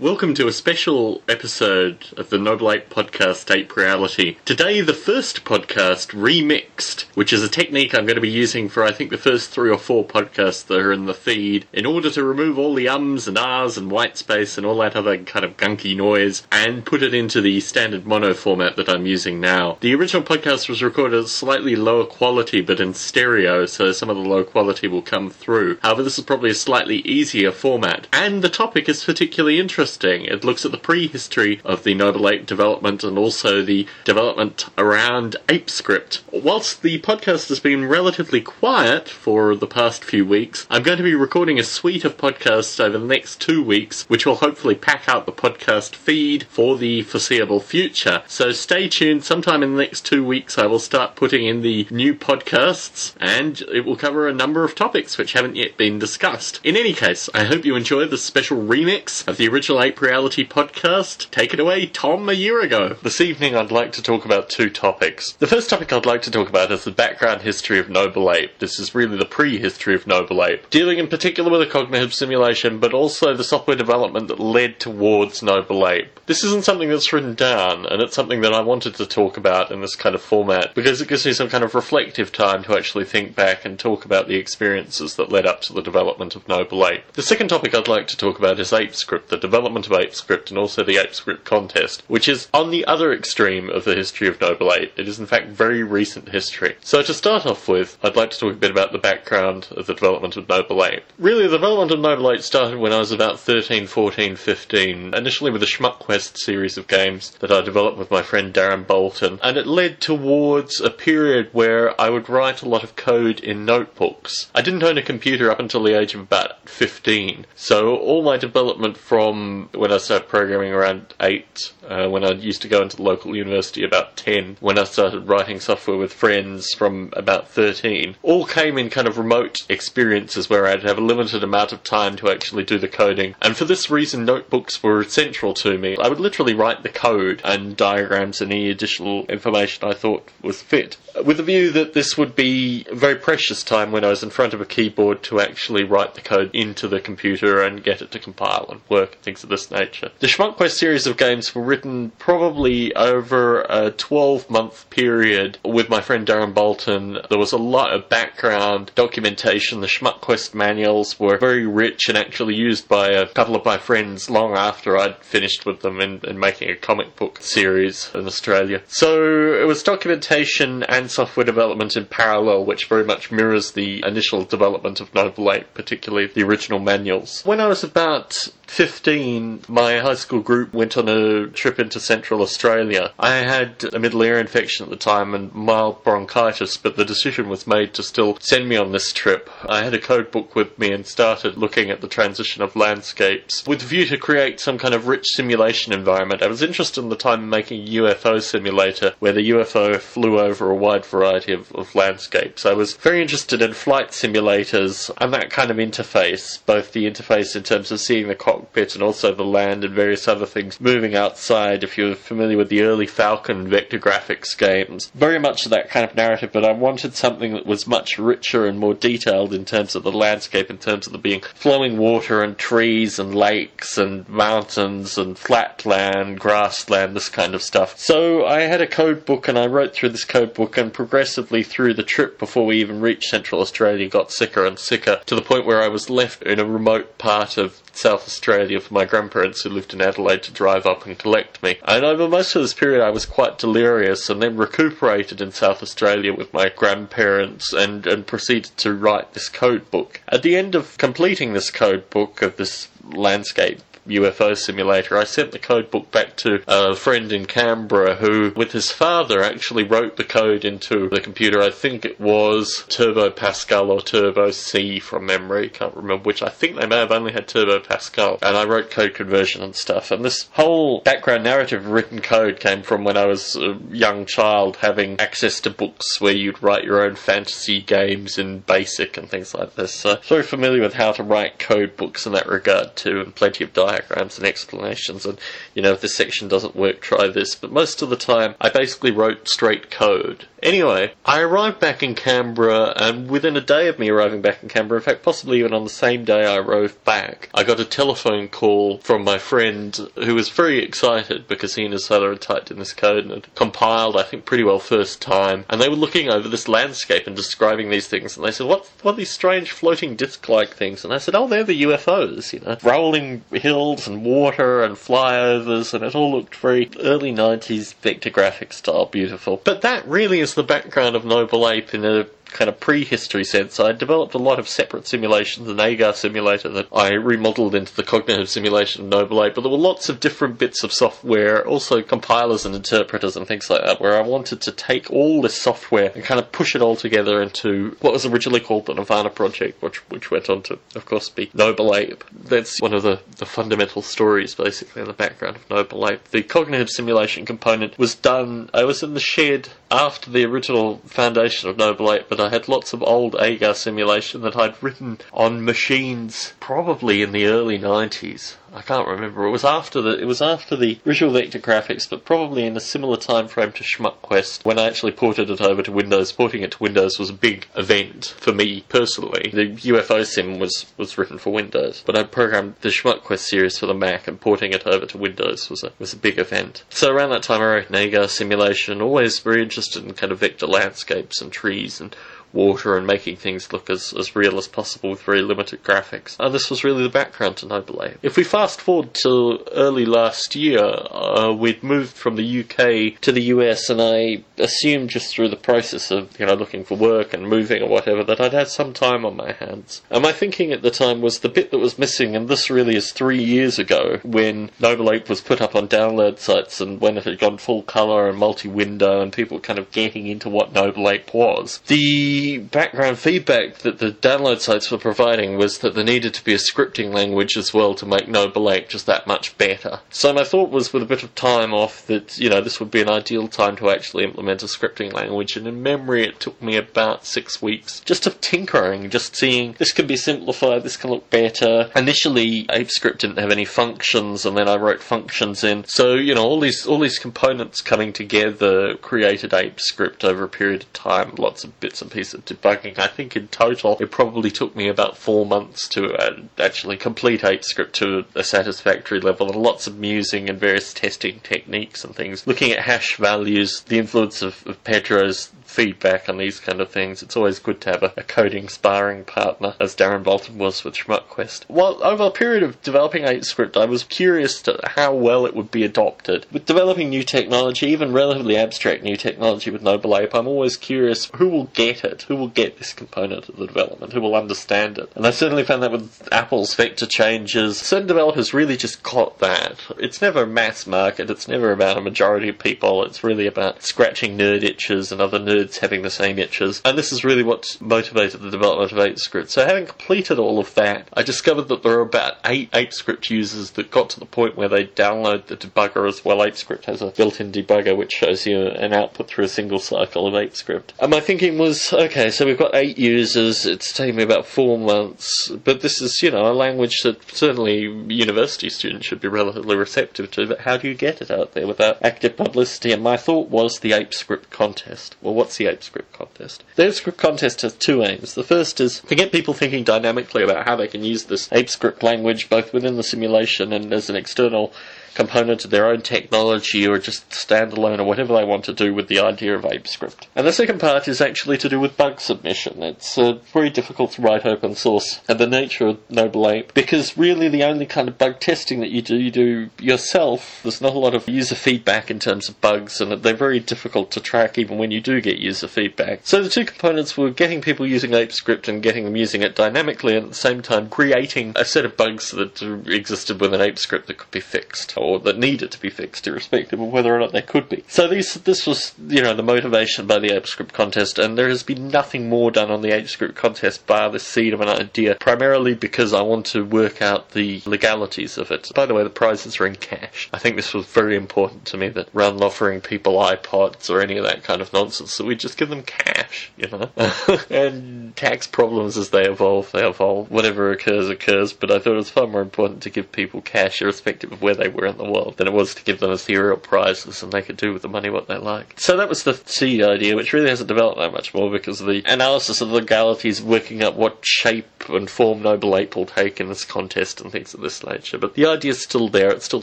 Welcome to a special episode of the Noble Ape podcast Ape Reality. Today, the first podcast remixed, which is a technique I'm going to be using for I think the first three or four podcasts that are in the feed in order to remove all the ums and ahs and white space and all that other kind of gunky noise and put it into the standard mono format that I'm using now. The original podcast was recorded at slightly lower quality but in stereo, so some of the low quality will come through. However, this is probably a slightly easier format, and the topic is particularly interesting interesting. It looks at the prehistory of the Noble Ape development and also the development around ApeScript. Whilst the podcast has been relatively quiet for the past few weeks, I'm going to be recording a suite of podcasts over the next two weeks, which will hopefully pack out the podcast feed for the foreseeable future. So stay tuned. Sometime in the next two weeks, I will start putting in the new podcasts, and it will cover a number of topics which haven't yet been discussed. In any case, I hope you enjoy this special remix of the original Ape Reality podcast. Take it away, Tom, a year ago. This evening I'd like to talk about two topics. The first topic I'd like to talk about is the background history of Noble Ape. This is really the pre-history of Noble Ape, dealing in particular with a cognitive simulation, but also the software development that led towards Noble Ape. This isn't something that's written down, and it's something that I wanted to talk about in this kind of format because it gives me some kind of reflective time to actually think back and talk about the experiences that led up to the development of Noble Ape. The second topic I'd like to talk about is ApeScript, the development development of ApeScript and also the ApeScript contest, which is on the other extreme of the history of Noble Ape. It is in fact very recent history. So to start off with, I'd like to talk a bit about the background of the development of Noble Ape. Really, the development of Noble Ape started when I was about 13, 14, 15, initially with the SchmuckQuest series of games that I developed with my friend Darren Bolton, and it led towards a period where I would write a lot of code in notebooks. I didn't own a computer up until the age of about 15, so all my development from when I started programming around 8, uh, when I used to go into the local university about 10, when I started writing software with friends from about 13, all came in kind of remote experiences where I'd have a limited amount of time to actually do the coding. And for this reason, notebooks were central to me. I would literally write the code and diagrams and any additional information I thought was fit, with the view that this would be very precious time when I was in front of a keyboard to actually write the code into the computer and get it to compile and work and things of this nature. The Schmuck Quest series of games were written probably over a 12 month period with my friend Darren Bolton. There was a lot of background documentation. The Schmuck Quest manuals were very rich and actually used by a couple of my friends long after I'd finished with them in, in making a comic book series in Australia. So it was documentation and software development in parallel, which very much mirrors the initial development of Noble Ape, particularly the original manuals. When I was about 15, my high school group went on a trip into central Australia. I had a middle ear infection at the time and mild bronchitis, but the decision was made to still send me on this trip. I had a code book with me and started looking at the transition of landscapes with a view to create some kind of rich simulation environment. I was interested in the time in making a UFO simulator where the UFO flew over a wide variety of, of landscapes. I was very interested in flight simulators and that kind of interface, both the interface in terms of seeing the cockpit cockpit and also the land and various other things moving outside. If you're familiar with the early Falcon vector graphics games, very much of that kind of narrative, but I wanted something that was much richer and more detailed in terms of the landscape, in terms of there being flowing water and trees and lakes and mountains and flat land, grassland, this kind of stuff. So I had a code book and I wrote through this code book and progressively through the trip before we even reached Central Australia got sicker and sicker to the point where I was left in a remote part of South Australia for my grandparents who lived in Adelaide to drive up and collect me. And over most of this period, I was quite delirious and then recuperated in South Australia with my grandparents and, and proceeded to write this code book. At the end of completing this code book of this landscape UFO simulator, I sent the code book back to a friend in Canberra who, with his father, actually wrote the code into the computer. I think it was Turbo Pascal or Turbo C from memory, can't remember which. I think they may have only had Turbo Pascal. And I wrote code conversion and stuff. And this whole background narrative written code came from when I was a young child having access to books where you'd write your own fantasy games in BASIC and things like this. So, very familiar with how to write code books in that regard too, and plenty of diagrams diagrams and explanations and, you know, if this section doesn't work, try this. But most of the time, I basically wrote straight code. Anyway, I arrived back in Canberra, and within a day of me arriving back in Canberra, in fact, possibly even on the same day I arrived back, I got a telephone call from my friend who was very excited because he and his father had typed in this code and had compiled, I think, pretty well first time. And they were looking over this landscape and describing these things, and they said, "What? What are these strange floating disc-like things?" And I said, "Oh, they're the UFOs. You know, rolling hills and water and flyovers, and it all looked very early '90s vector graphic style, beautiful." But that really is the background of Noble Ape in a kind of prehistory sense, I developed a lot of separate simulations, an Agar simulator that I remodeled into the cognitive simulation of Noble Ape, but there were lots of different bits of software, also compilers and interpreters and things like that, where I wanted to take all this software and kind of push it all together into what was originally called the Nirvana project, which which went on to, of course, be Noble Ape. That's one of the, the fundamental stories, basically, in the background of Noble Ape. The cognitive simulation component was done, I was in the shed after the original foundation of Noble Ape, but I had lots of old Agar simulation that I'd written on machines probably in the early 90s. I can't remember. It was after the it was after the visual vector graphics, but probably in a similar time frame to Schmuck Quest when I actually ported it over to Windows. Porting it to Windows was a big event for me personally. The UFO sim was was written for Windows, but I programmed the Schmuck Quest series for the Mac, and porting it over to Windows was a was a big event. So around that time, I wrote an Agar simulation. Always very interested in kind of vector landscapes and trees and water and making things look as, as real as possible with very limited graphics. And this was really the background to Noble Ape. If we fast forward to early last year, uh, we'd moved from the UK to the US, and I assumed just through the process of you know looking for work and moving or whatever that I'd had some time on my hands. And my thinking at the time was the bit that was missing, and this really is three years ago when Noble Ape was put up on download sites and when it had gone full color and multi-window and people kind of getting into what Noble Ape was. The the background feedback that the download sites were providing was that there needed to be a scripting language as well to make Noble Ape just that much better. So my thought was, with a bit of time off, that you know this would be an ideal time to actually implement a scripting language. And in memory, it took me about six weeks just of tinkering, just seeing this can be simplified, this can look better. Initially, ApeScript didn't have any functions, and then I wrote functions in. So you know all these all these components coming together created ApeScript over a period of time. Lots of bits and pieces of debugging. I think in total it probably took me about four months to uh, actually complete ApeScript to a satisfactory level, and lots of musing and various testing techniques and things. Looking at hash values, the influence of, of Pedro's feedback on these kind of things. It's always good to have a, a coding sparring partner, as Darren Bolton was with SchmuckQuest. Well, over a period of developing ApeScript, I was curious to how well it would be adopted. With developing new technology, even relatively abstract new technology with Noble Ape, I'm always curious who will get it, who will get this component of the development, who will understand it. And I certainly found that with Apple's vector changes, certain developers really just caught that. It's never a mass market, it's never about a majority of people, it's really about scratching nerd itches and other nerds having the same itches. And this is really what motivated the development of ApeScript. So having completed all of that, I discovered that there are about eight ApeScript users that got to the point where they download the debugger as well. ApeScript has a built-in debugger which shows you an output through a single cycle of ApeScript. And my thinking was, okay, so we've got eight users. It's taken me about four months, but this is, you know, a language that certainly university students should be relatively receptive to. But how do you get it out there without active publicity? And my thought was the ApeScript contest. Well, what's the ApeScript contest? The ApeScript contest has two aims. The first is to get people thinking dynamically about how they can use this ApeScript language both within the simulation and as an external component of their own technology or just standalone or whatever they want to do with the idea of ApeScript. And the second part is actually to do with bug submission. It's uh, very difficult to write open source and the nature of Noble Ape because really the only kind of bug testing that you do, you do yourself. There's not a lot of user feedback in terms of bugs and they're very difficult to track even when you do get user feedback. So the two components were getting people using ApeScript and getting them using it dynamically and at the same time creating a set of bugs that existed within ApeScript that could be fixed that needed to be fixed, irrespective of whether or not they could be. So these, this was, you know, the motivation by the ApeScript contest, and there has been nothing more done on the ApeScript contest bar the seed of an idea, primarily because I want to work out the legalities of it. By the way, the prizes are in cash. I think this was very important to me that rather than offering people iPods or any of that kind of nonsense, that we just give them cash, you know? and tax problems as they evolve, they evolve. Whatever occurs, occurs, but I thought it was far more important to give people cash, irrespective of where they were in the world, than it was to give them ethereal prizes and they could do with the money what they like. So that was the seed idea, which really hasn't developed that much more because the analysis of the legalities working out what shape and form Noble Ape will take in this contest and things of this nature. But the idea is still there, it's still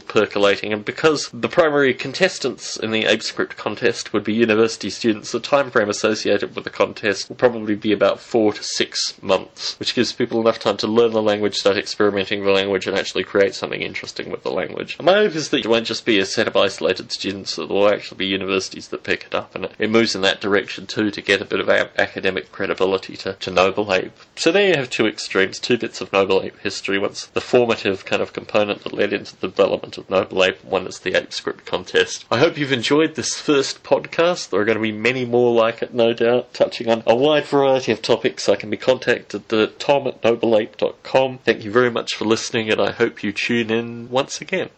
percolating, and because the primary contestants in the ApeScript contest would be university students, the time frame associated with the contest will probably be about four to six months, which gives people enough time to learn the language, start experimenting with the language, and actually create something interesting with the language. My hope is that it won't just be a set of isolated students, that there will actually be universities that pick it up, and it, moves in that direction too to get a bit of a- academic credibility to, to Noble Ape. So there you have two extremes, two bits of Noble Ape history. One's the formative kind of component that led into the development of Noble Ape, one is the ApeScript contest. I hope you've enjoyed this first podcast. There are going to be many more like it, no doubt, touching on a wide variety of topics. I can be contacted at tom at nobleape.com. Thank you very much for listening, and I hope you tune in once again.